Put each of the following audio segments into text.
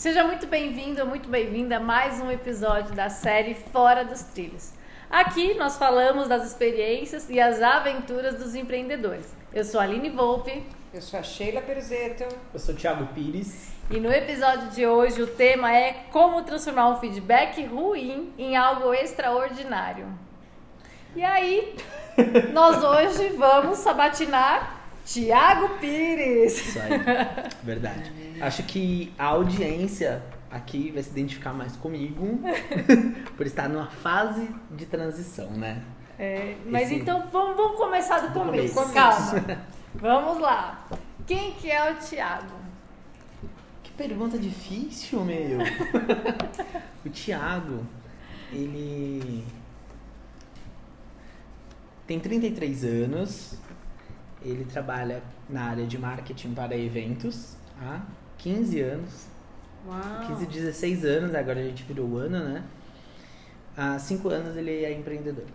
Seja muito bem-vindo, muito bem-vinda a mais um episódio da série Fora dos Trilhos. Aqui nós falamos das experiências e as aventuras dos empreendedores. Eu sou a Aline Volpe. Eu sou a Sheila Peruzeto. Eu sou o Thiago Pires. E no episódio de hoje o tema é como transformar um feedback ruim em algo extraordinário. E aí, nós hoje vamos sabatinar Tiago Pires. Isso aí, verdade. Acho que a audiência aqui vai se identificar mais comigo por estar numa fase de transição, né? É, mas Esse... então vamos, vamos, começar do, começo. Calma. vamos lá. Quem que é o Tiago? Que pergunta difícil, meu. o Tiago, ele tem 33 anos, ele trabalha na área de marketing para eventos há 15 anos. Uau. 15, 16 anos, agora a gente virou o ano, né? Há 5 anos ele é empreendedor.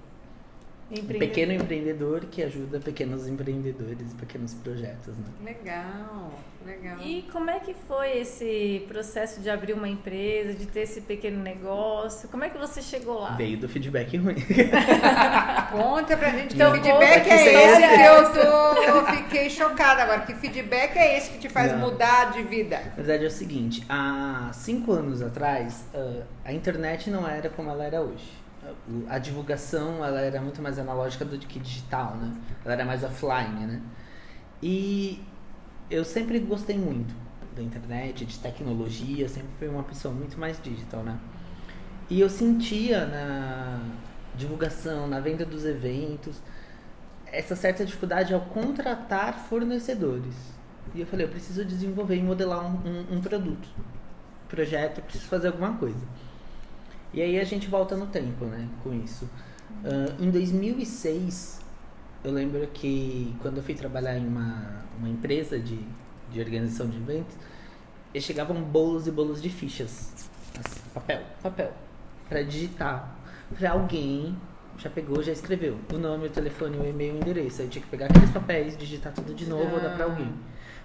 Empreendedor. Pequeno empreendedor que ajuda pequenos empreendedores, pequenos projetos, né? Legal, legal. E como é que foi esse processo de abrir uma empresa, de ter esse pequeno negócio? Como é que você chegou lá? Veio do feedback ruim. Conta pra gente então, que feedback é esse que eu, tô, eu fiquei chocada agora. Que feedback é esse que te faz Não. mudar de vida? Na verdade é o seguinte, há cinco anos atrás, a internet não era como ela era hoje a divulgação ela era muito mais analógica do que digital, né? Ela era mais offline, né? E eu sempre gostei muito da internet, de tecnologia, sempre fui uma pessoa muito mais digital, né? E eu sentia na divulgação, na venda dos eventos, essa certa dificuldade ao contratar fornecedores. E eu falei, eu preciso desenvolver e modelar um, um, um produto, projeto, preciso fazer alguma coisa. E aí a gente volta no tempo, né, com isso. Uh, em 2006, eu lembro que quando eu fui trabalhar em uma, uma empresa de, de organização de eventos, chegavam bolos e bolos de fichas. Papel, papel. para digitar. Pra alguém já pegou, já escreveu o nome, o telefone, o e-mail, o endereço. Aí tinha que pegar aqueles papéis, digitar tudo de novo ah. ou dar pra alguém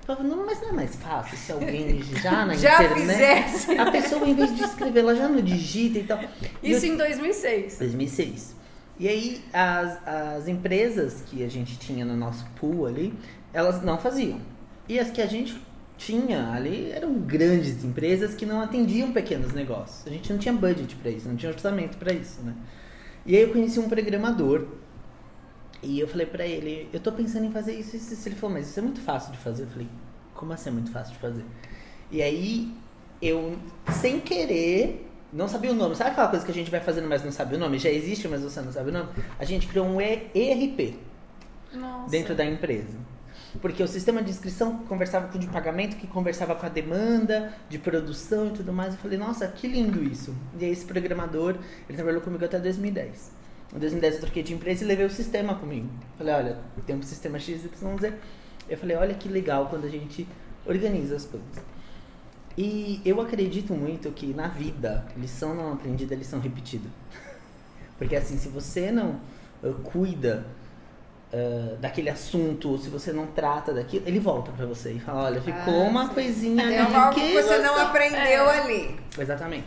falava, não, mas não é mais fácil se alguém já na já internet. Fizesse. A pessoa, em vez de escrever, ela já não digita e tal. Isso eu, em 2006. 2006. E aí, as, as empresas que a gente tinha no nosso pool ali, elas não faziam. E as que a gente tinha ali eram grandes empresas que não atendiam pequenos negócios. A gente não tinha budget para isso, não tinha orçamento para isso, né? E aí eu conheci um programador e eu falei pra ele, eu tô pensando em fazer isso, isso, isso. Ele falou, mas isso é muito fácil de fazer. Eu falei, como assim é muito fácil de fazer? E aí, eu, sem querer, não sabia o nome. Sabe aquela coisa que a gente vai fazendo, mas não sabe o nome? Já existe, mas você não sabe o nome? A gente criou um ERP Nossa. dentro da empresa. Porque o sistema de inscrição conversava com o de pagamento, que conversava com a demanda de produção e tudo mais. Eu falei, nossa, que lindo isso. E aí esse programador, ele trabalhou comigo até 2010. Em 2010 eu troquei de empresa e levei o sistema comigo. Falei, olha, tem um sistema XYZ. Eu falei, olha que legal quando a gente organiza as coisas. E eu acredito muito que na vida, lição não aprendida é lição repetida. Porque assim, se você não uh, cuida uh, daquele assunto, se você não trata daquilo, ele volta para você e fala, olha, ficou ah, uma sim. coisinha ali que você, você não aprendeu é. ali. Exatamente.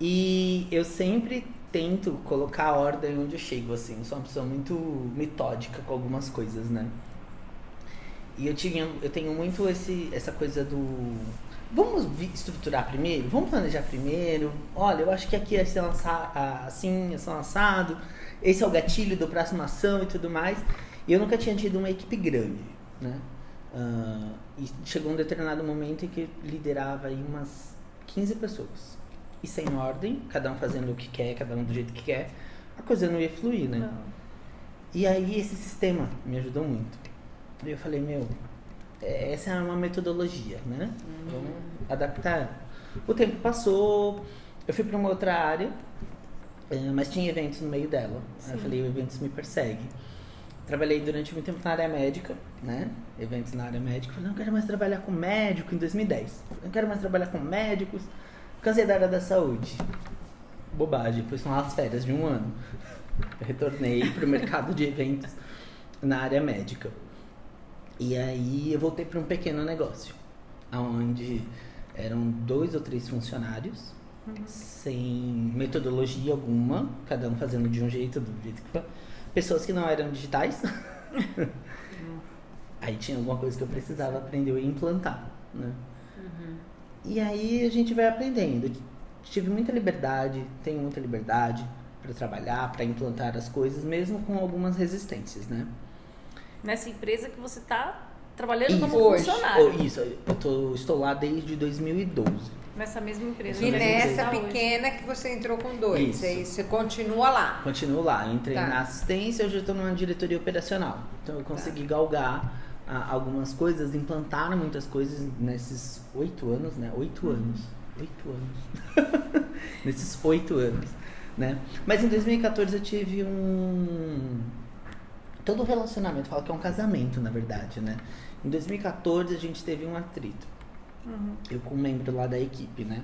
E eu sempre tento colocar ordem onde eu chego, assim. Eu sou uma pessoa muito metódica com algumas coisas, né? E eu tinha, eu tenho muito esse, essa coisa do vamos estruturar primeiro, vamos planejar primeiro. Olha, eu acho que aqui é ser lançar assim, é lançado. Esse é o gatilho do próximo ação e tudo mais. E eu nunca tinha tido uma equipe grande, né? Uh, e chegou um determinado momento em que liderava aí umas 15 pessoas e sem ordem, cada um fazendo o que quer, cada um do jeito que quer, a coisa não ia fluir, né? Não. E aí esse sistema me ajudou muito. E eu falei, meu, é, essa é uma metodologia, né? Uhum. Vamos adaptar. O tempo passou, eu fui para uma outra área, é, mas tinha eventos no meio dela. Aí eu falei, o eventos me persegue. Trabalhei durante muito tempo na área médica, né? Eventos na área médica. Falei, não quero mais trabalhar com médico em 2010. Não quero mais trabalhar com médicos. Cansei da área da saúde. Bobagem, foi só umas férias de um ano. Eu retornei para o mercado de eventos na área médica. E aí eu voltei para um pequeno negócio, onde Eram dois ou três funcionários, uhum. sem metodologia alguma, cada um fazendo de um jeito, do jeito que foi. Pessoas que não eram digitais. aí tinha alguma coisa que eu precisava aprender e implantar, né? E aí a gente vai aprendendo. Tive muita liberdade, tenho muita liberdade para trabalhar, para implantar as coisas, mesmo com algumas resistências, né? Nessa empresa que você está trabalhando isso, como hoje. funcionário. Oh, isso, eu tô, estou lá desde 2012. Nessa mesma empresa. E nessa pequena hoje. que você entrou com dois. Isso. Aí você continua lá. Continuo lá. Eu entrei tá. na assistência, hoje eu estou numa diretoria operacional. Então eu consegui tá. galgar algumas coisas, implantar muitas coisas nesses oito anos, né? Oito uhum. anos. Oito anos. nesses oito anos. Né? Mas em 2014 eu tive um. Todo relacionamento, fala que é um casamento, na verdade, né? Em 2014 a gente teve um atrito. Uhum. Eu com um membro lá da equipe, né?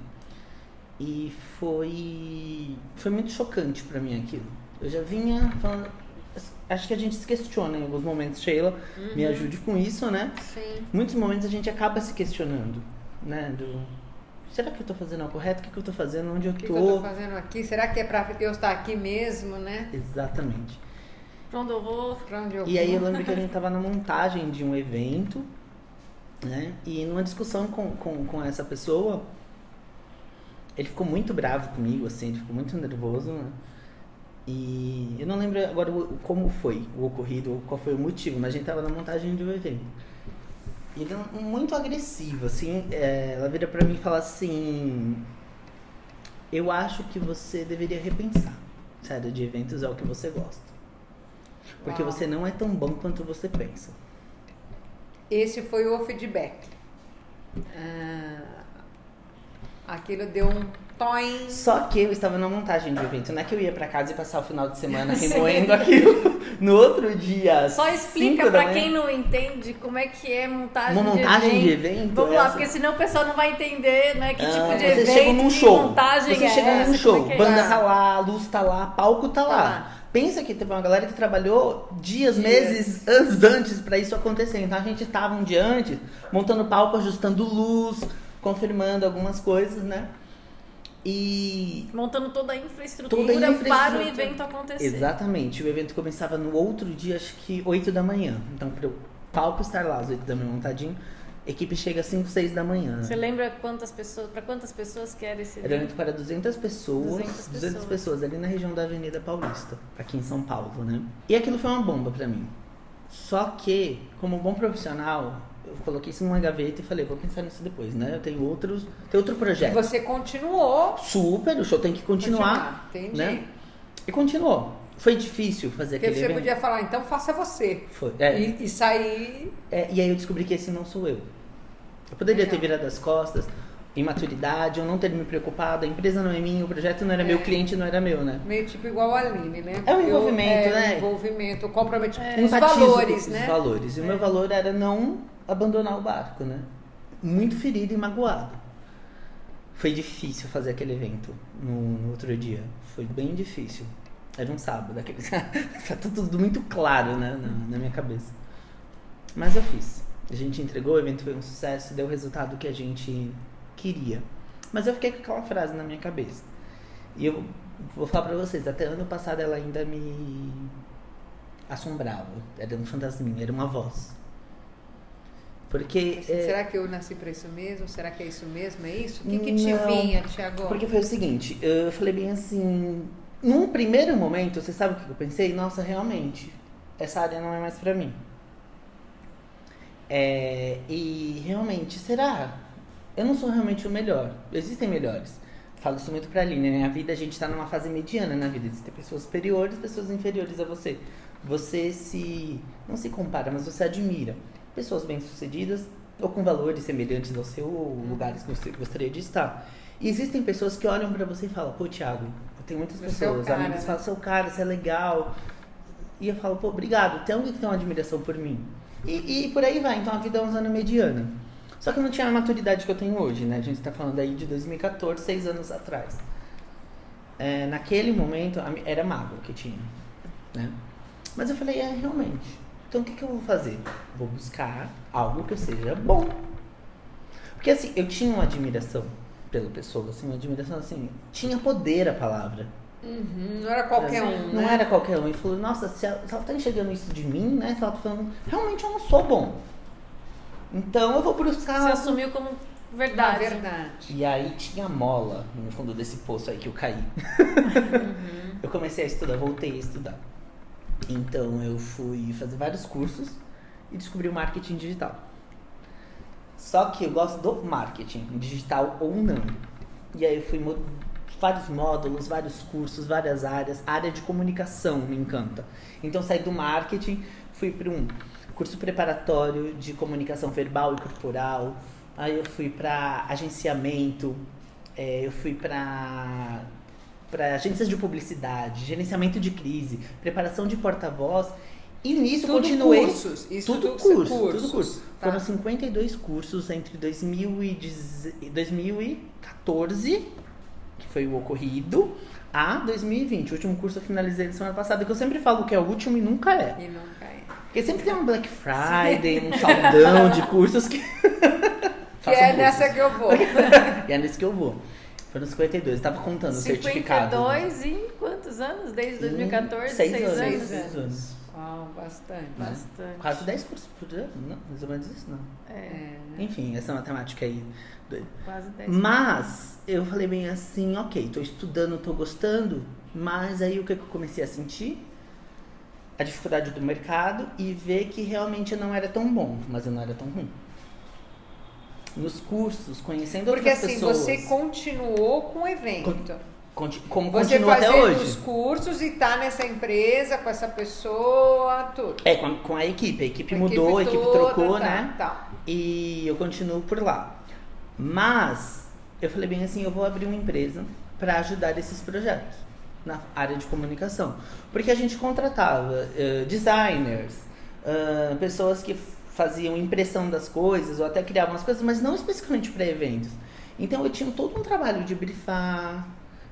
E foi foi muito chocante para mim aquilo. Eu já vinha falando, acho que a gente se questiona em alguns momentos, Sheila, uhum. me ajude com isso, né? Sim. Muitos momentos a gente acaba se questionando, né, do será que eu tô fazendo o correto? O que, que eu tô fazendo? Onde eu tô? O que, que eu tô fazendo aqui? Será que é para eu estar aqui mesmo, né? Exatamente. Pra onde eu vou? Pra onde eu e aí eu lembro que a gente tava na montagem de um evento, né? E numa discussão com, com, com essa pessoa, ele ficou muito bravo comigo, assim, ele ficou muito nervoso, né? E eu não lembro agora como foi o ocorrido, qual foi o motivo, mas a gente tava na montagem de um evento. E ele é muito agressivo, assim, é, ela vira pra mim e fala assim, eu acho que você deveria repensar, sério, de eventos é o que você gosta. Porque Uau. você não é tão bom quanto você pensa. Esse foi o feedback. Ah, aquilo deu um toin. Só que eu estava na montagem do evento. Não é que eu ia para casa e passar o final de semana remoendo aquilo. No outro dia. Só explica para quem não entende como é que é montagem, Uma montagem de evento. De evento Vamos lá, porque senão o pessoal não vai entender, né? Que ah, tipo de você evento. Chega num show. montagem você é chega essa, num show. É banda tá lá, luz tá lá, palco tá, tá lá. lá. Pensa que teve uma galera que trabalhou dias, dias. meses anos antes para isso acontecer. Então a gente tava um dia antes, montando palco, ajustando luz, confirmando algumas coisas, né? E. Montando toda a infraestrutura, toda a infraestrutura para o evento acontecer. Exatamente. O evento começava no outro dia, acho que 8 da manhã. Então, para o palco estar lá às 8 da manhã montadinho, equipe chega às 5, 6 da manhã. Você lembra quantas pessoas, para quantas pessoas que era esse evento? Era evento para 200 pessoas, 200 pessoas. 200 pessoas ali na região da Avenida Paulista, aqui em São Paulo, né? E aquilo foi uma bomba para mim. Só que, como bom profissional, eu coloquei isso numa gaveta e falei, vou pensar nisso depois, né? Eu tenho outros, tem outro projeto. E você continuou. Super, o show tem que continuar, continuar entendi. né? E continuou. Foi difícil fazer Porque aquele você evento. podia falar, então faça você. Foi. É. E, e sair. É, e aí eu descobri que esse não sou eu. Eu poderia ter virado as costas, imaturidade, eu não ter me preocupado, a empresa não é minha, o projeto não era é. meu, o cliente não era meu, né? Meio tipo igual a Aline, né? É o envolvimento, eu, é, né? O envolvimento, o comprometimento, é. os valores, né? Os valores. E o meu é. valor era não abandonar o barco, né? Muito ferido e magoado. Foi difícil fazer aquele evento no, no outro dia. Foi bem difícil. Era um sábado, aquele... tá tudo muito claro, né, na, na minha cabeça. Mas eu fiz. A gente entregou, o evento foi um sucesso, deu o resultado que a gente queria. Mas eu fiquei com aquela frase na minha cabeça. E eu vou falar pra vocês, até ano passado ela ainda me assombrava. Era um fantasminha, era uma voz. Porque. É... Será que eu nasci para isso mesmo? Será que é isso mesmo? É isso? O que, que te vinha, Tiago? Porque foi o seguinte, eu falei bem assim. Num primeiro momento, você sabe o que eu pensei? Nossa, realmente, essa área não é mais para mim. É, e realmente, será? Eu não sou realmente o melhor. Existem melhores. Falo isso muito pra Aline, né? A vida, a gente tá numa fase mediana na vida. Existem pessoas superiores, pessoas inferiores a você. Você se. Não se compara, mas você admira. Pessoas bem-sucedidas ou com valores semelhantes ao seu, ou lugares que você gostaria de estar. E existem pessoas que olham para você e falam, pô, Thiago, eu tenho muitas você é pessoas, é cara, amigos né? falam, seu cara, você é legal. E eu falo, pô, obrigado, tem alguém que tem uma admiração por mim. E, e por aí vai. Então a vida é uma zona mediana. Só que eu não tinha a maturidade que eu tenho hoje, né? A gente está falando aí de 2014, seis anos atrás. É, naquele momento era mágoa que tinha, né? Mas eu falei, é, realmente. Então o que, que eu vou fazer? Vou buscar algo que eu seja bom. Porque assim, eu tinha uma admiração pela pessoa, assim, uma admiração assim, tinha poder a palavra. Uhum, não era qualquer Assim, um, Não né? era qualquer um. E falou, nossa, se ela, se ela tá enxergando isso de mim, né? Se ela tá falando, realmente eu não sou bom. Então eu vou buscar. Você assumiu como Na verdade. verdade. E aí tinha mola no fundo desse poço aí que eu caí. eu comecei a estudar, voltei a estudar. Então eu fui fazer vários cursos e descobri o marketing digital. Só que eu gosto do marketing, digital ou não. E aí eu fui vários módulos, vários cursos, várias áreas. A área de comunicação me encanta. Então saí do marketing, fui para um curso preparatório de comunicação verbal e corporal. Aí eu fui para agenciamento, é, eu fui para para agências de publicidade, gerenciamento de crise, preparação de porta-voz. E nisso Tudo continuei. cursos. Isso tudo tudo curso, cursos. tudo curso. Tá. Foram 52 cursos entre 2010 2014, que foi o ocorrido, a 2020. O último curso eu finalizei semana passada, que eu sempre falo que é o último e nunca é. E nunca é. Porque sempre tem um Black Friday, um saldão de cursos que. Que é nessa que eu vou. E é nesse que eu vou. Foram 52, eu tava contando o certificado. 52 em quantos anos? Desde 2014? Seis seis anos. anos? Seis anos. Uau, bastante. Bastante. Quase 10 cursos por ano, não, mais ou menos isso, não. É, É, né? Enfim, essa matemática aí. doida. quase 10. Mas eu falei bem assim, ok, tô estudando, tô gostando, mas aí o que que eu comecei a sentir? A dificuldade do mercado e ver que realmente eu não era tão bom, mas eu não era tão ruim. Nos cursos, conhecendo Porque outras assim, pessoas. você continuou com o evento. conti- como Você continua até fazendo hoje. os cursos e tá nessa empresa, com essa pessoa, tudo. É, com a, com a equipe. A equipe A mudou, a equipe toda, trocou, tá, né? Tá. E eu continuo por lá. Mas eu falei bem assim, eu vou abrir uma empresa para ajudar esses projetos na área de comunicação. Porque a gente contratava eh, designers, ah, pessoas que faziam impressão das coisas ou até criavam as coisas, mas não especificamente para eventos. Então eu tinha todo um trabalho de brifar,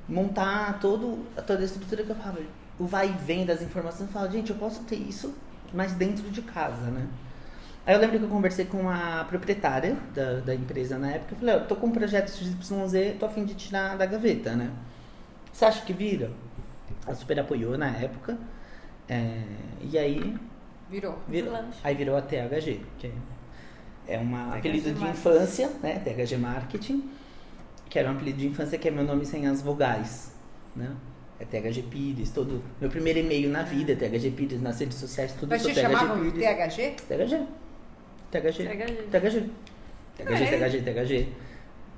montar todo, toda a estrutura que eu falava, o vai e vem das informações, eu falava, gente, eu posso ter isso, mas dentro de casa, né? Aí eu lembro que eu conversei com a proprietária da, da empresa na época. Eu falei, ó, eu tô com um projeto XYZ, tô a fim de tirar da gaveta, né? Você acha que vira? Ela super apoiou na época. É, e aí Virou. virou. Lanche. Aí virou a THG, que é um THG apelido de Marketing. infância, né? THG Marketing. Que era um apelido de infância que é meu nome sem as vogais, né? É THG Pires, todo. Meu primeiro e-mail na vida é THG Pires, nas redes sociais, tudo Mas te chamavam de. THG? THG. THG. THG. THG. THG, É? THG, THG.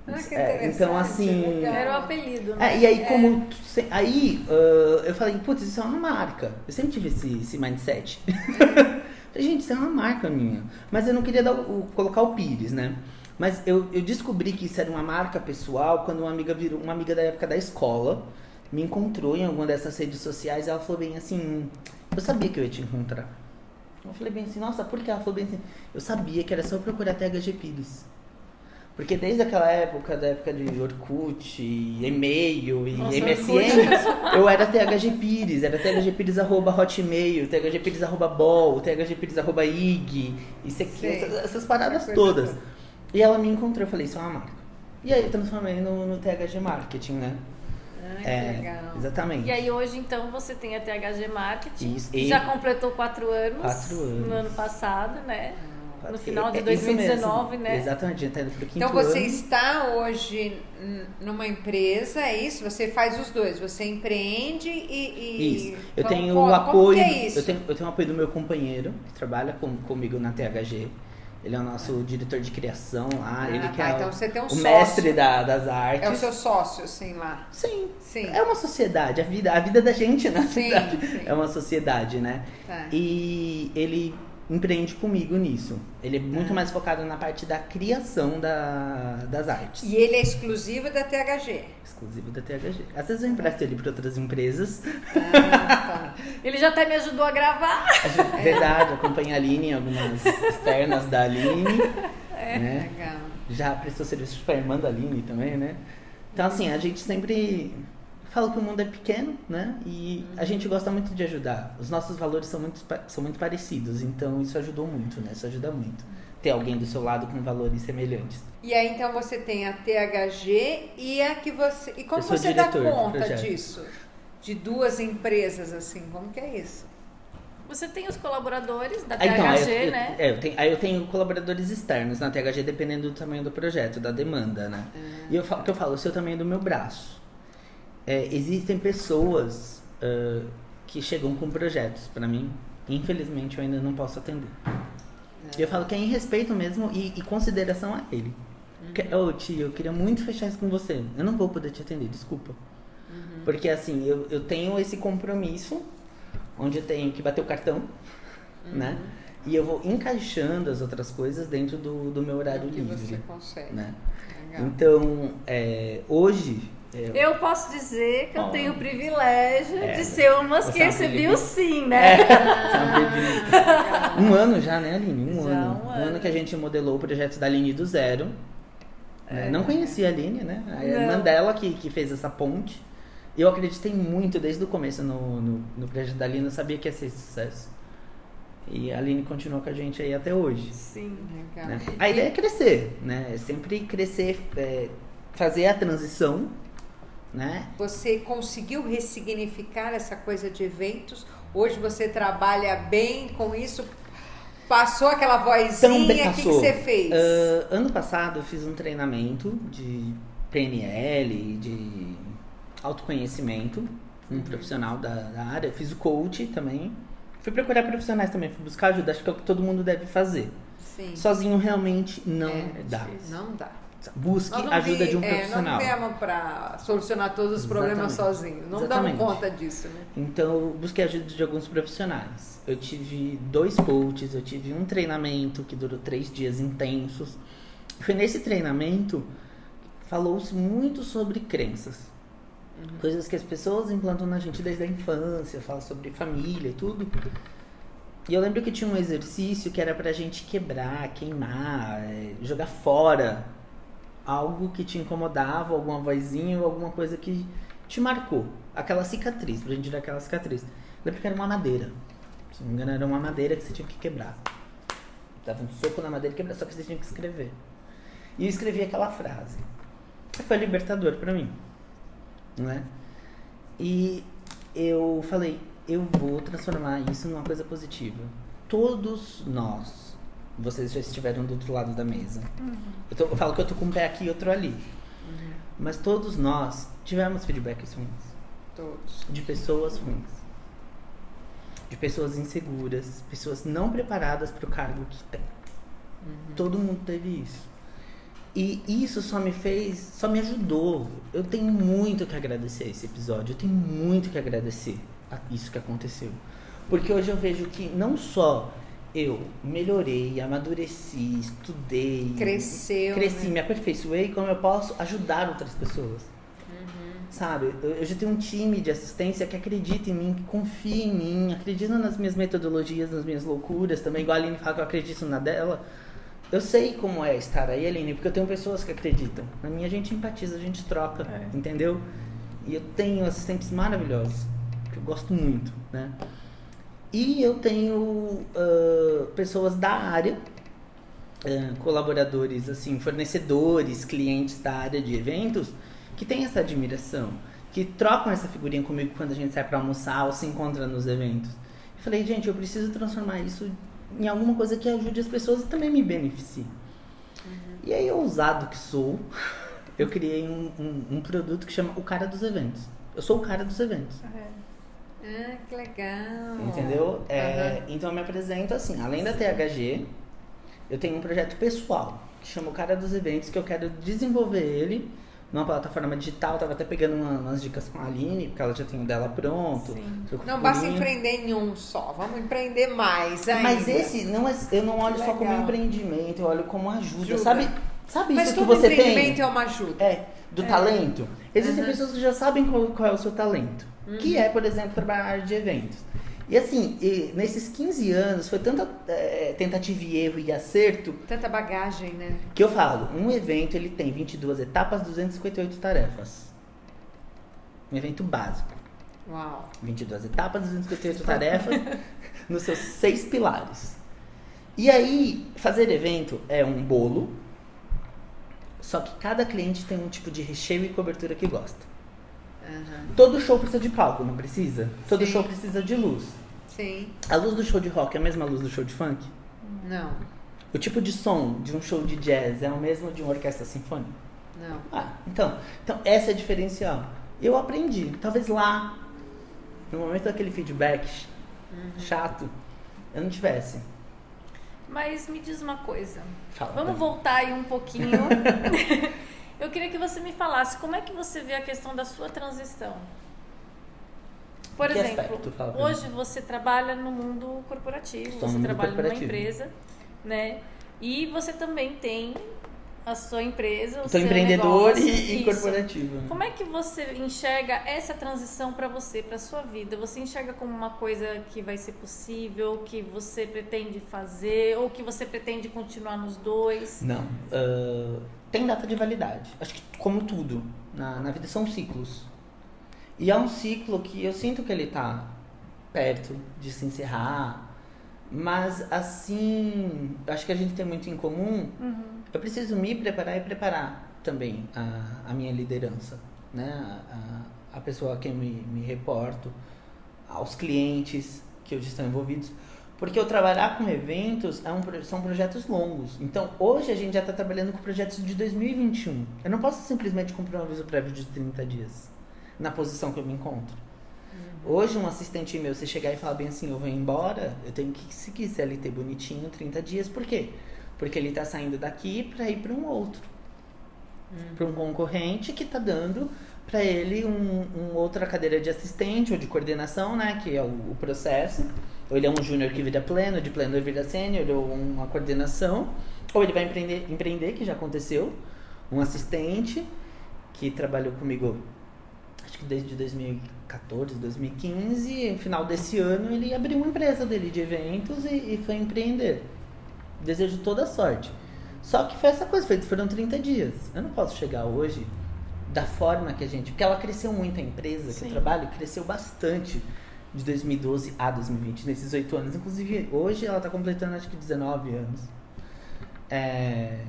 Ah, que É, então, assim. Era o apelido, né? É, e aí, como. se- Aí, ah, eu falei, putz, isso é uma marca. Eu sempre tive esse, esse mindset. falei, gente, isso é uma marca minha. Mas eu não queria dar o- colocar o Pires, né? Mas eu, eu descobri que isso era uma marca pessoal quando uma amiga virou, uma amiga da época da escola me encontrou em alguma dessas redes sociais e ela falou bem assim, eu sabia que eu ia te encontrar. Eu falei bem assim, nossa, por que? Ela falou bem assim, eu sabia que era só eu procurar THG Pires. Porque desde aquela época, da época de Orkut, e-mail e Nossa, MSN, eu era THG Pires, era THG Pires arroba hotmail, THG Pires arroba bol, THG Pires arroba ig, isso aqui, essas, essas paradas todas. toda. E ela me encontrou, eu falei, isso é uma marca. E aí eu transformei no, no THG Marketing, né? Ah, que é, legal. exatamente. E aí hoje, então, você tem a THG Marketing. Isso, que Já completou quatro anos. Quatro anos. No ano passado, né? No É, final de é isso 2019, mesmo. né? Exatamente, tá indo pro quinto Então você ano. está hoje numa empresa, é isso? Você faz os dois, você empreende e. e- Isso. Eu tenho o apoio. Como que é isso? Eu, tenho, eu tenho o apoio do meu companheiro, que trabalha com, comigo na THG. Ele é o nosso diretor de criação lá. Ah, ele que tá, é então o, você tem um o sócio. mestre da- das artes. É o seu sócio, assim, lá. Sim. Sim. É uma sociedade. A vida, a vida da gente, na Sim, verdade, sim. é uma sociedade, né? Tá. E ele empreende comigo nisso. Ele é muito Ah. mais focado na parte da criação da, das artes. E ele é exclusivo da THG. Exclusivo da THG. Às vezes eu empresto ele para outras empresas. Ah, tá. Ele já até me ajudou a gravar. Verdade, acompanha a Aline em algumas externas da Aline. né? Legal. Já prestou serviço para a irmã da Aline também, né? Então, assim, a gente sempre fala que o mundo é pequeno, né? E a gente gosta muito de ajudar. Os nossos valores são muito, são muito parecidos, então isso ajudou muito, né? Isso ajuda muito. ter alguém do seu lado com valores semelhantes. E aí então você tem a THG e a que você. E como você dá conta disso? De duas empresas assim, como que é isso? Você tem os colaboradores da Ah, então, THG, eu, eu- né? é, eu tenho, aí eu tenho colaboradores externos na THG dependendo do tamanho do projeto, da demanda, né? E eu falo, que eu falo, o seu tamanho do meu braço. É, existem pessoas ah, que chegam com projetos pra mim, infelizmente eu ainda não posso atender. E eu falo que é em respeito mesmo e, e consideração a ele. Que- Ô tio, eu queria muito fechar isso com você. Eu não vou poder te atender, desculpa. Porque assim, eu, eu tenho esse compromisso onde eu tenho que bater o cartão, né? E eu vou encaixando as outras coisas dentro do, do meu horário O que você livre. consegue. Né? Legal. Então, é, hoje. É, Eu posso dizer que eu Oh. tenho o privilégio É, de ser uma que é recebi o privilegiada. sim, né? Um ano já, né, Aline? Um Já, ano. um Um ano ano. que a gente modelou o projeto da Aline do zero. né? Não conhecia a Aline, né? A É. Não. irmã dela que, que fez essa ponte. E eu acreditei muito desde o começo no, no, no projeto da Aline, eu sabia que ia ser sucesso. E a Aline continuou com a gente aí até hoje. Sim. Legal. né? A ideia é crescer, né? É sempre crescer, é, fazer a transição, né? Você conseguiu ressignificar essa coisa de eventos? Hoje você trabalha bem com isso? Passou aquela vozinha, o que, que você fez? Ah, ano passado eu fiz um treinamento de PNL, de autoconhecimento, um profissional da, da área. Eu fiz o coach também. Fui procurar profissionais também, fui buscar ajuda. Acho que é o que todo mundo deve fazer. Sim. Sozinho realmente não É, dá. Não dá. Busque ajuda vi- de um é, profissional. não viemos para solucionar todos os problemas Exatamente. sozinhos. Não Exatamente. damos conta disso, né? Então, eu busquei ajuda de alguns profissionais. Eu tive dois coaches, eu tive um treinamento que durou três dias intensos. Foi nesse treinamento falou-se muito sobre crenças. Coisas que as pessoas implantam na gente desde a infância, fala sobre família e tudo. E eu lembro que tinha um exercício que era pra gente quebrar, queimar, é, jogar fora algo que te incomodava, alguma vozinha ou alguma coisa que te marcou. Aquela cicatriz, pra gente tirar aquela cicatriz. Eu lembro que era uma madeira. Se não me engano, era uma madeira que você tinha que quebrar. Dava um soco na madeira e quebrava, só que você tinha que escrever. E eu escrevi aquela frase. Foi libertador pra mim. Não é? E eu falei, eu vou transformar isso numa coisa positiva. Todos nós, vocês já estiveram do outro lado da mesa. Eu, tô- eu falo que eu tô com um pé aqui e outro ali. Mas todos nós tivemos feedbacks ruins. Todos. De pessoas ruins. De pessoas inseguras. Pessoas não preparadas para o cargo que tem. Todo mundo teve isso. E isso só me fez, só me ajudou. Eu tenho muito que agradecer a esse episódio. Eu tenho muito que agradecer a isso que aconteceu. Porque hoje eu vejo que não só eu melhorei, amadureci, estudei, Cresceu, cresci, né? me aperfeiçoei, como eu posso ajudar outras pessoas. Sabe, eu eu já tenho um time de assistência que acredita em mim, que confia em mim, acredita nas minhas metodologias, nas minhas loucuras também, igual a Aline fala que eu acredito na dela. Eu sei como é estar aí, Aline, porque eu tenho pessoas que acreditam. Na minha a gente empatiza, a gente troca, É. entendeu? E eu tenho assistentes maravilhosos, que eu gosto muito, né? E eu tenho ah, pessoas da área, ah, colaboradores, assim, fornecedores, clientes da área de eventos, que têm essa admiração, que trocam essa figurinha comigo quando a gente sai pra almoçar ou se encontra nos eventos. Eu falei, gente, eu preciso transformar isso em alguma coisa que ajude as pessoas e também me beneficie. E aí, ousado que sou, eu criei um, um, um produto que chama o cara dos eventos. Eu sou o cara dos eventos. Ah, que legal. Entendeu? É, Aham. Então eu me apresento assim, além da THG, eu tenho um projeto pessoal que chama o Cara dos Eventos, que eu quero desenvolver ele numa plataforma digital. Tava até pegando uma- umas dicas com a Aline, porque ela já tem o dela pronto. Não basta empreender em um só, vamos empreender mais ainda. Mas esse não é, eu não olho só como empreendimento, eu olho como ajuda. Ajuda. Sabe, sabe Mas isso que todo você empreendimento tem? é uma ajuda. É, do talento. Existem Uhum. pessoas que já sabem qual, qual é o seu talento. Que é, por exemplo, trabalhar na área de eventos. E assim, e nesses 15 anos, foi tanta é, tentativa e erro e acerto, Tanta bagagem, né? que eu falo, um evento ele tem 22 etapas, 258 tarefas. Um evento básico. Uau. 22 etapas, 258 tarefas, nos seus seis pilares. E aí, fazer evento é um bolo, só que cada cliente tem um tipo de recheio e cobertura que gosta. Aham. Todo show precisa de palco, não precisa? Todo Sim. show precisa de luz. Sim. A luz do show de rock é a mesma luz do show de funk? Não. O tipo de som de um show de jazz é o mesmo de uma orquestra sinfônica? Não. Ah, então, então essa é a diferencial. Eu aprendi, talvez lá, no momento daquele feedback chato, eu não tivesse. Mas me diz uma coisa. Fala. Vamos voltar aí um pouquinho. Eu queria que você me falasse como é que você vê a questão da sua transição. Por Que exemplo, aspecto? Hoje você trabalha no mundo corporativo, Estou você mundo trabalha corporativo. numa empresa, né? E você também tem a sua empresa, o Sou seu empreendedor negócio, e, e corporativo. Como é que você enxerga essa transição para você, para sua vida? Você enxerga como uma coisa que vai ser possível, que você pretende fazer, ou que você pretende continuar nos dois? Não. ah, tem data de validade. Acho que como tudo, na, na vida são ciclos. E é um ciclo que eu sinto que ele tá perto de se encerrar. Mas assim, acho que a gente tem muito em comum. Eu preciso me preparar e preparar também a, a minha liderança, né? A, a pessoa a quem me, me reporto, aos clientes que hoje estão envolvidos. Porque eu trabalhar com eventos é um são projetos longos. Então, hoje a gente já está trabalhando com projetos de 2021. Eu não posso simplesmente cumprir um aviso prévio de 30 dias na posição que eu me encontro. Hoje, um assistente meu, você chegar e falar bem assim, eu vou embora, eu tenho que seguir CLT bonitinho 30 dias. Por quê? Porque ele está saindo daqui para ir para um outro. Para um concorrente que está dando para ele um, um outra cadeira de assistente ou de coordenação, né? Que é o, o processo. Ou ele é um júnior que vira pleno, de pleno vira sênior, ou uma coordenação. Ou ele vai empreender, empreender, que já aconteceu. Um assistente que trabalhou comigo acho que desde 2014, 2015, no final desse ano ele abriu uma empresa dele de eventos e, e foi empreender. Desejo toda sorte. Só que foi essa coisa, foi, foram 30 dias. Eu não posso chegar hoje da forma que a gente. Porque ela cresceu muito, a empresa que eu trabalho cresceu bastante de 2012 a 2020, nesses oito anos. Inclusive, hoje ela está completando acho que 19 anos. É,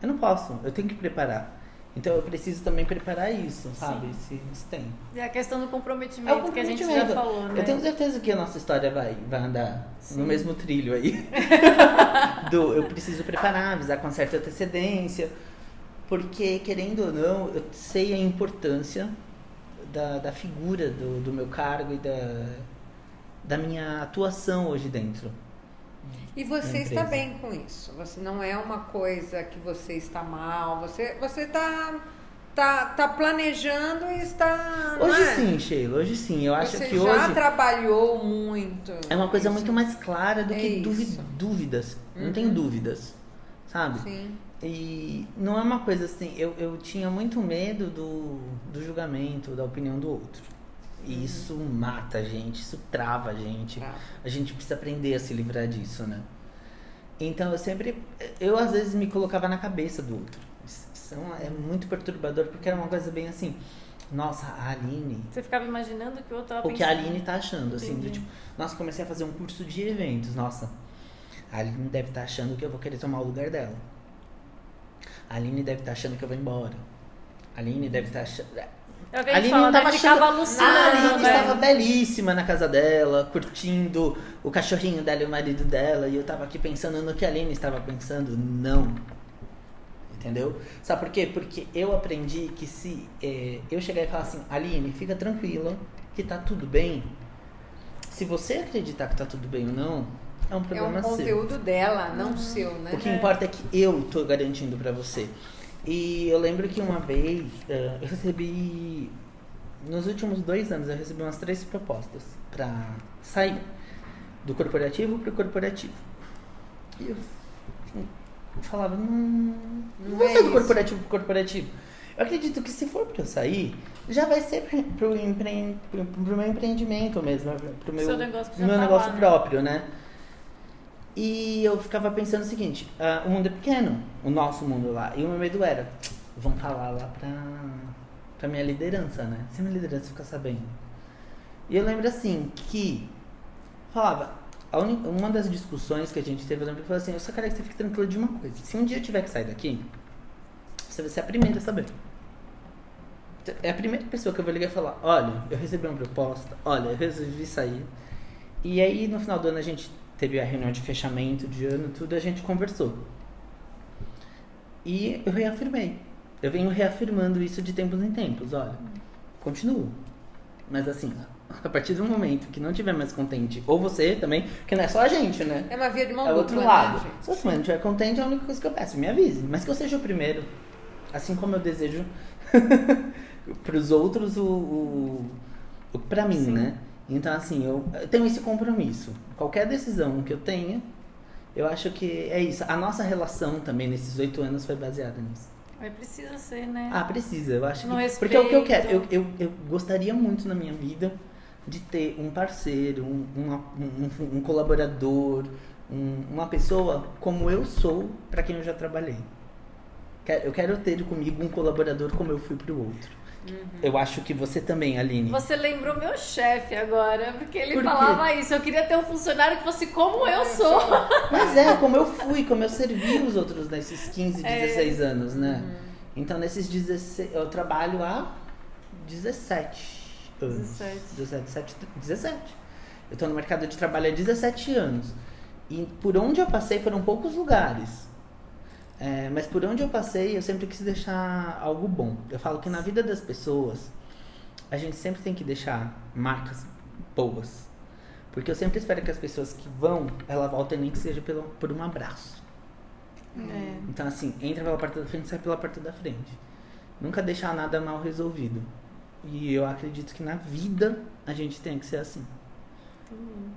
eu não posso, eu tenho que preparar. Então eu preciso também preparar isso, sabe? Esse, esse tempo. E a questão do É comprometimento, que a gente já comprometimento. falou, né? Eu tenho certeza que a nossa história vai, vai andar Sim. no mesmo trilho aí. Do, eu preciso preparar, avisar com certa antecedência. Porque, querendo ou não, eu sei a importância da, da figura do, do meu cargo e da, da minha atuação hoje dentro. E você está bem com isso. Você não é uma coisa que você está mal. Você você está tá, tá planejando e está. não Hoje é? sim, Sheila, hoje sim. Eu acho você que já hoje trabalhou muito. é uma coisa isso. muito mais clara do É que isso. dúvidas. Não Uhum. tem dúvidas, sabe? Sim. E não é uma coisa assim, eu, eu tinha muito medo do, do julgamento, da opinião do outro. E isso mata a gente, isso trava a gente. Trava. A gente precisa aprender a se livrar disso, né? Então eu sempre. Eu às vezes me colocava na cabeça do outro. Isso é é muito perturbador, porque era uma coisa bem assim. Nossa, a Aline. Você ficava imaginando que o outro tava O que a. Aline tá achando, assim, do tipo, nossa, comecei a fazer um curso de eventos, nossa. A Aline deve estar achando que eu vou querer tomar o lugar dela. A Aline deve estar achando que eu vou embora. A Aline deve estar achando. É que a Aline fala, não né? tava Ficava achando. a Aline né? estava belíssima na casa dela, curtindo o cachorrinho dela e o marido dela, e eu tava aqui pensando no que a Aline estava pensando. Não. Entendeu? Sabe por quê? Porque eu aprendi que se eh, eu chegar e falar assim, Aline, fica tranquila, que tá tudo bem. Se você acreditar que tá tudo bem ou não, é um É problema um seu. conteúdo dela, Uhum. não seu, né? O que importa é que eu tô garantindo pra você. E eu lembro que uma vez eh, eu recebi. Nos últimos dois anos eu recebi umas três propostas pra sair do corporativo pro corporativo. E eu, eu falava, não, não Não vou é sair do corporativo pro corporativo. Eu acredito que se for pra eu sair, já vai ser pro, pro, empre, pro, pro meu empreendimento mesmo, pro meu, Seu negócio meu tá negócio lá, né? próprio, né? E eu ficava pensando o seguinte, ah, o mundo é pequeno, o nosso mundo lá. E o meu medo era, vão falar lá pra, pra minha liderança, né? Se minha liderança ficar sabendo. E eu lembro assim, que falava, un... uma das discussões que a gente teve, eu lembro falou assim, eu só quero que você fique tranquilo de uma coisa. Se um dia eu tiver que sair daqui, você vai ser a primeira a saber. É a primeira pessoa que eu vou ligar e falar, olha, eu recebi uma proposta, olha, eu resolvi sair. E aí no final do ano a gente teve a reunião de fechamento de ano, tudo, a gente conversou. E eu reafirmei. Eu venho reafirmando isso de tempos em tempos, olha. Continuo. Mas assim, a partir do momento que não tiver mais contente, ou você também, que não é só a gente, né? É uma via de mão É outro né, lado. Se você não estiver contente, a única coisa que eu peço, me avise. Mas que eu seja o primeiro. Assim como eu desejo pros outros o, o, o pra mim, né? Então, assim, eu, eu tenho esse compromisso. Qualquer decisão que eu tenha, eu acho que é isso. A nossa relação também nesses oito anos foi baseada nisso. Mas precisa ser, né? Ah, precisa, eu acho No que. Porque é o que eu respeito. quero. Eu, eu, eu gostaria muito na minha vida de ter um parceiro, um, uma- um, um colaborador, um- uma pessoa como eu sou para quem eu já trabalhei. Eu quero ter comigo um colaborador como eu fui pro outro. Eu acho que você também, Aline. Você lembrou meu chefe agora, porque ele Por falava isso. Eu queria ter um funcionário que fosse como eu sou. Mas é, como eu fui, como eu servi os outros nesses 15, É. 16 anos, né? Então, nesses 16. Eu trabalho há 17 anos. 17. 17, 17, 17. Eu tô no mercado de trabalho há 17 anos. E por onde eu passei foram poucos lugares. É, mas por onde eu passei, eu sempre quis deixar algo bom. Eu falo que na vida das pessoas, a gente sempre tem que deixar marcas boas. Porque eu sempre espero que as pessoas que vão, ela voltem nem que seja pelo, por um abraço. É. Então, assim, entra pela porta da frente sai pela porta da frente. Nunca deixar nada mal resolvido. E eu acredito que na vida a gente tem que ser assim.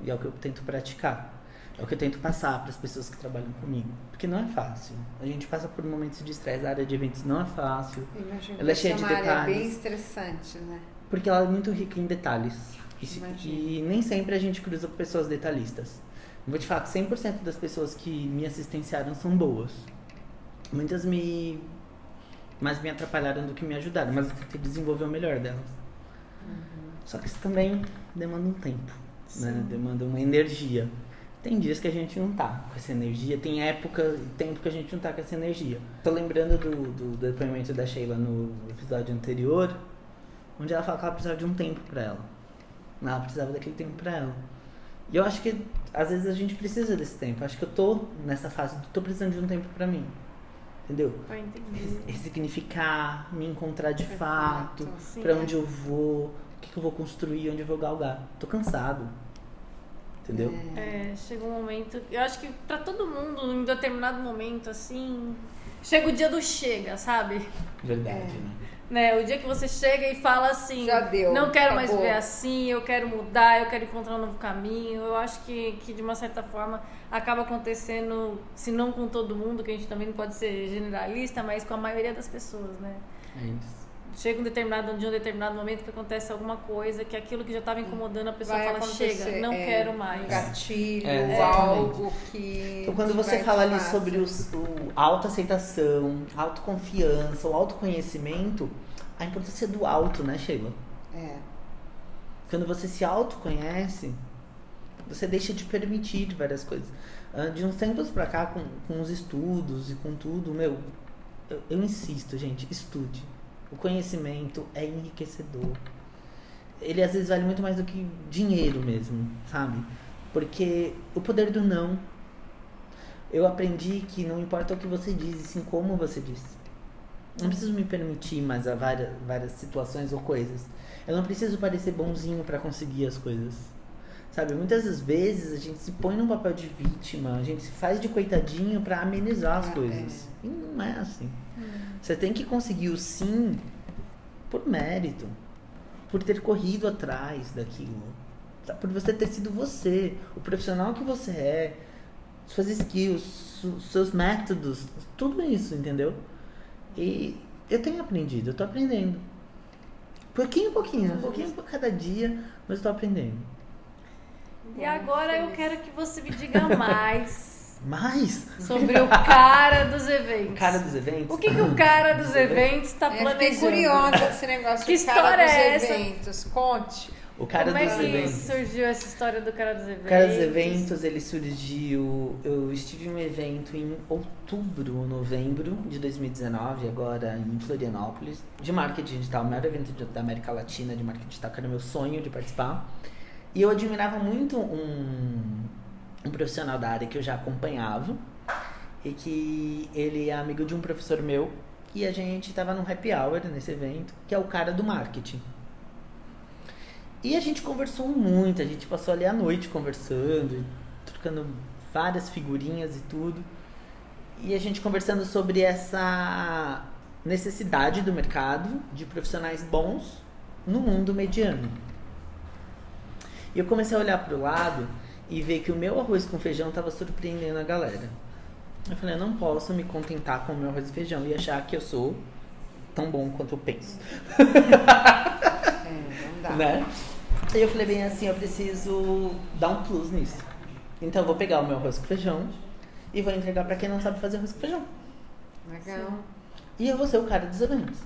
E é o que eu tento praticar. É o que eu tento passar para as pessoas que trabalham comigo. Porque não é fácil. A gente passa por momentos de estresse. A área de eventos não é fácil. Imagino Ela é cheia de é área detalhes. bem estressante, né? Porque ela é muito rica em detalhes. E, e nem sempre a gente cruza com pessoas detalhistas. Eu Vou te falar que 100% das pessoas que me assistenciaram são boas. Muitas me. mais me atrapalharam do que me ajudaram, mas eu tentei desenvolver o melhor delas. Uhum. Só que isso também demanda um tempo, né? Demanda uma energia. Tem dias que a gente não tá com essa energia, tem época e tempo que a gente não tá com essa energia. Tô lembrando do, do depoimento da Sheila no episódio anterior, onde ela fala que ela precisava de um tempo pra ela. Ela precisava daquele tempo pra ela. E eu acho que às vezes a gente precisa desse tempo. Acho que eu tô nessa fase, tô precisando de um tempo pra mim. Entendeu? Pra entender. Res- Ressignificar, me encontrar de fato, Sim, pra é. onde eu vou, o que, que eu vou construir, onde eu vou galgar. Tô cansado. Entendeu? É, chega um momento. Eu acho que pra todo mundo, em determinado momento, assim. Chega o dia do chega, sabe? Verdade, É. né? Né? O dia que você chega e fala assim: Já deu, Não quero mais acabou." viver assim, eu quero mudar, eu quero encontrar um novo caminho. Eu acho que, que de uma certa forma acaba acontecendo, se não com todo mundo, que a gente também não pode ser generalista, mas com a maioria das pessoas, né? É isso. Chega um determinado dia, um determinado momento que acontece alguma coisa, que aquilo que já estava incomodando a pessoa Vai fala: Chega, não é, quero mais. Gatilho, É, algo que. Então, quando você fala ali fácil. sobre os, o autoaceitação, autoconfiança, o autoconhecimento, a importância do auto, né, Sheila? É. Quando você se autoconhece, você deixa de permitir várias coisas. Ah, De uns tempos pra cá, com, com os estudos e com tudo, meu, eu, eu insisto, gente, estude. O conhecimento é enriquecedor. Ele às vezes vale muito mais do que dinheiro mesmo, sabe? Porque o poder do não. Eu aprendi que não importa o que você diz, e sim como você diz. Não preciso me permitir mais a várias, várias situações ou coisas. Eu não preciso parecer bonzinho pra conseguir as coisas. Sabe, muitas das vezes a gente se põe num papel de vítima, a gente se faz de coitadinho pra amenizar as Ah, coisas. E não é assim. Você tem que conseguir o sim por mérito, por ter corrido atrás daquilo, tá? por você ter sido você, o profissional que você é, suas skills, seus métodos, tudo isso, entendeu? E eu tenho aprendido, eu tô aprendendo. Pouquinho, pouquinho, um pouquinho por cada dia, mas eu tô aprendendo. E agora eu quero que você me diga mais Mas, sobre o cara dos eventos. cara dos eventos. O que, que o cara dos eventos está É, planejando? fiquei curiosa desse negócio Que de cara história dos é essa? eventos. Conte. O cara Como é dos que eventos. surgiu essa história do cara dos eventos? O cara dos eventos, ele surgiu. Eu estive em um evento em outubro, novembro de 2019, agora em Florianópolis, de marketing digital, o maior evento da América Latina de marketing digital, que era meu sonho de participar. E eu admirava muito um, um profissional da área que eu já acompanhava, e que ele é amigo de um professor meu, e a gente tava num happy hour nesse evento, que é o cara do marketing. E a gente conversou muito, a gente passou ali a noite conversando, trocando várias figurinhas e tudo. E a gente conversando sobre essa necessidade do mercado de profissionais bons no mundo mediano. E eu comecei a olhar para o lado e ver que o meu arroz com feijão estava surpreendendo a galera. Eu falei, eu não posso me contentar com o meu arroz e feijão e achar que eu sou tão bom quanto eu penso. É, não dá. né? E eu falei bem assim, eu preciso dar um plus nisso. Então eu vou pegar o meu arroz com feijão e vou entregar pra quem não sabe fazer arroz com feijão. Legal. E eu vou ser o cara dos eventos.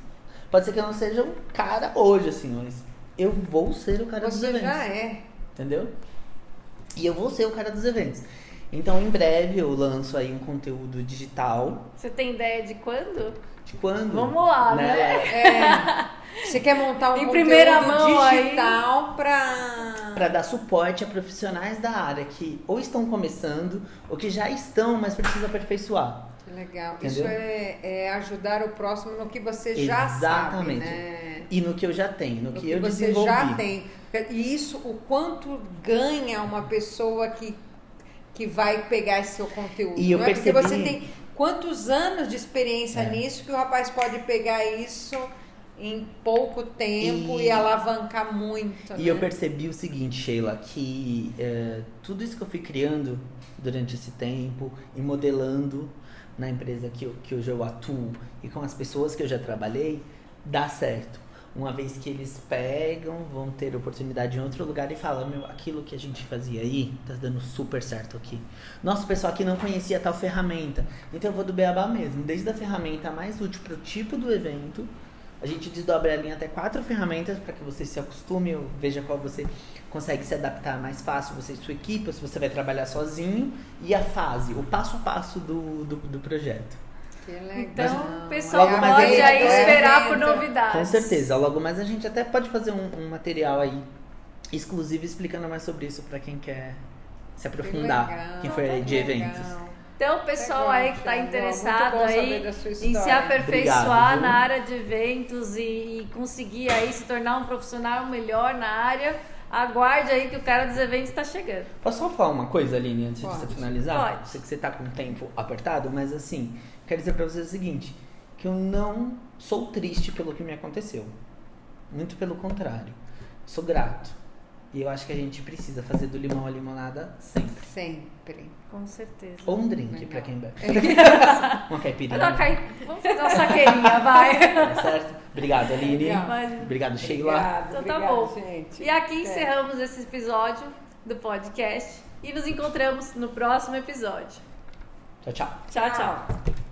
Pode ser que eu não seja o cara hoje, assim, mas eu vou ser o cara dos Você eventos. já é. Entendeu? E eu vou ser o cara dos eventos. Então em breve eu lanço aí um conteúdo digital. Você tem ideia de quando? De quando? Vamos lá, né? É. Você quer montar um Em conteúdo primeira mão aí. digital pra... Para dar suporte a profissionais da área que ou estão começando ou que já estão, mas precisam aperfeiçear. Que legal. Entendeu? Isso é, é ajudar o próximo no que você já Exatamente. sabe, né? E no que eu já tenho, no, No que, que, eu você desenvolvi. já tem. E isso, o quanto ganha uma pessoa que, que vai pegar esse seu conteúdo. E eu não é? Porque percebi- você tem quantos anos de experiência É. nisso que o rapaz pode pegar isso em pouco tempo e, E- alavancar muito. E né? eu percebi o seguinte, Sheila, que é, tudo isso que eu fui criando durante esse tempo e modelando na empresa que, eu, que hoje eu atuo e com as pessoas que eu já trabalhei, dá certo. Uma vez que eles pegam, vão ter oportunidade em outro lugar e falam, meu, aquilo que a gente fazia aí, tá dando super certo aqui. Nossa, o pessoal aqui não conhecia tal ferramenta. Então eu vou do beabá mesmo, desde a ferramenta mais útil para o tipo do evento, a gente desdobra ela em até quatro ferramentas para que você se acostume, veja qual você consegue se adaptar mais fácil, você e sua equipe, ou se você vai trabalhar sozinho, e a fase, o passo a passo do, do, do projeto. Que legal. Então, o pessoal Logo mais pode aí- aí é, esperar por novidades. Com certeza, logo mais a gente até pode fazer um, um material aí exclusivo explicando mais sobre isso para quem quer se aprofundar, Que legal, quem for aí de legal. eventos. Então, o pessoal Legal, aí que está interessado aí em se aperfeiçoar Obrigado, na área de eventos e, e conseguir aí se tornar um profissional melhor na área, aguarde aí que o cara dos eventos está chegando. Posso só falar uma coisa, Aline, antes Pode. de você finalizar? Pode. Sei que você tá com o tempo apertado, mas assim, quero dizer pra vocês o seguinte, que eu não sou triste pelo que me aconteceu. Muito pelo contrário. Sou grato. E eu acho que a gente precisa fazer do limão a limonada sempre. Sempre. Com certeza. Ou um drink pra quem bebe. uma caipirinha. Não, cai- Vamos fazer uma saqueirinha, vai. Tá certo? Obrigado, Aline. Mas- Obrigado, Sheila. Obrigado, Então tá obrigado, bom. gente. E aqui É. encerramos esse episódio do podcast e nos encontramos no próximo episódio. Tchau, tchau. Tchau, tchau.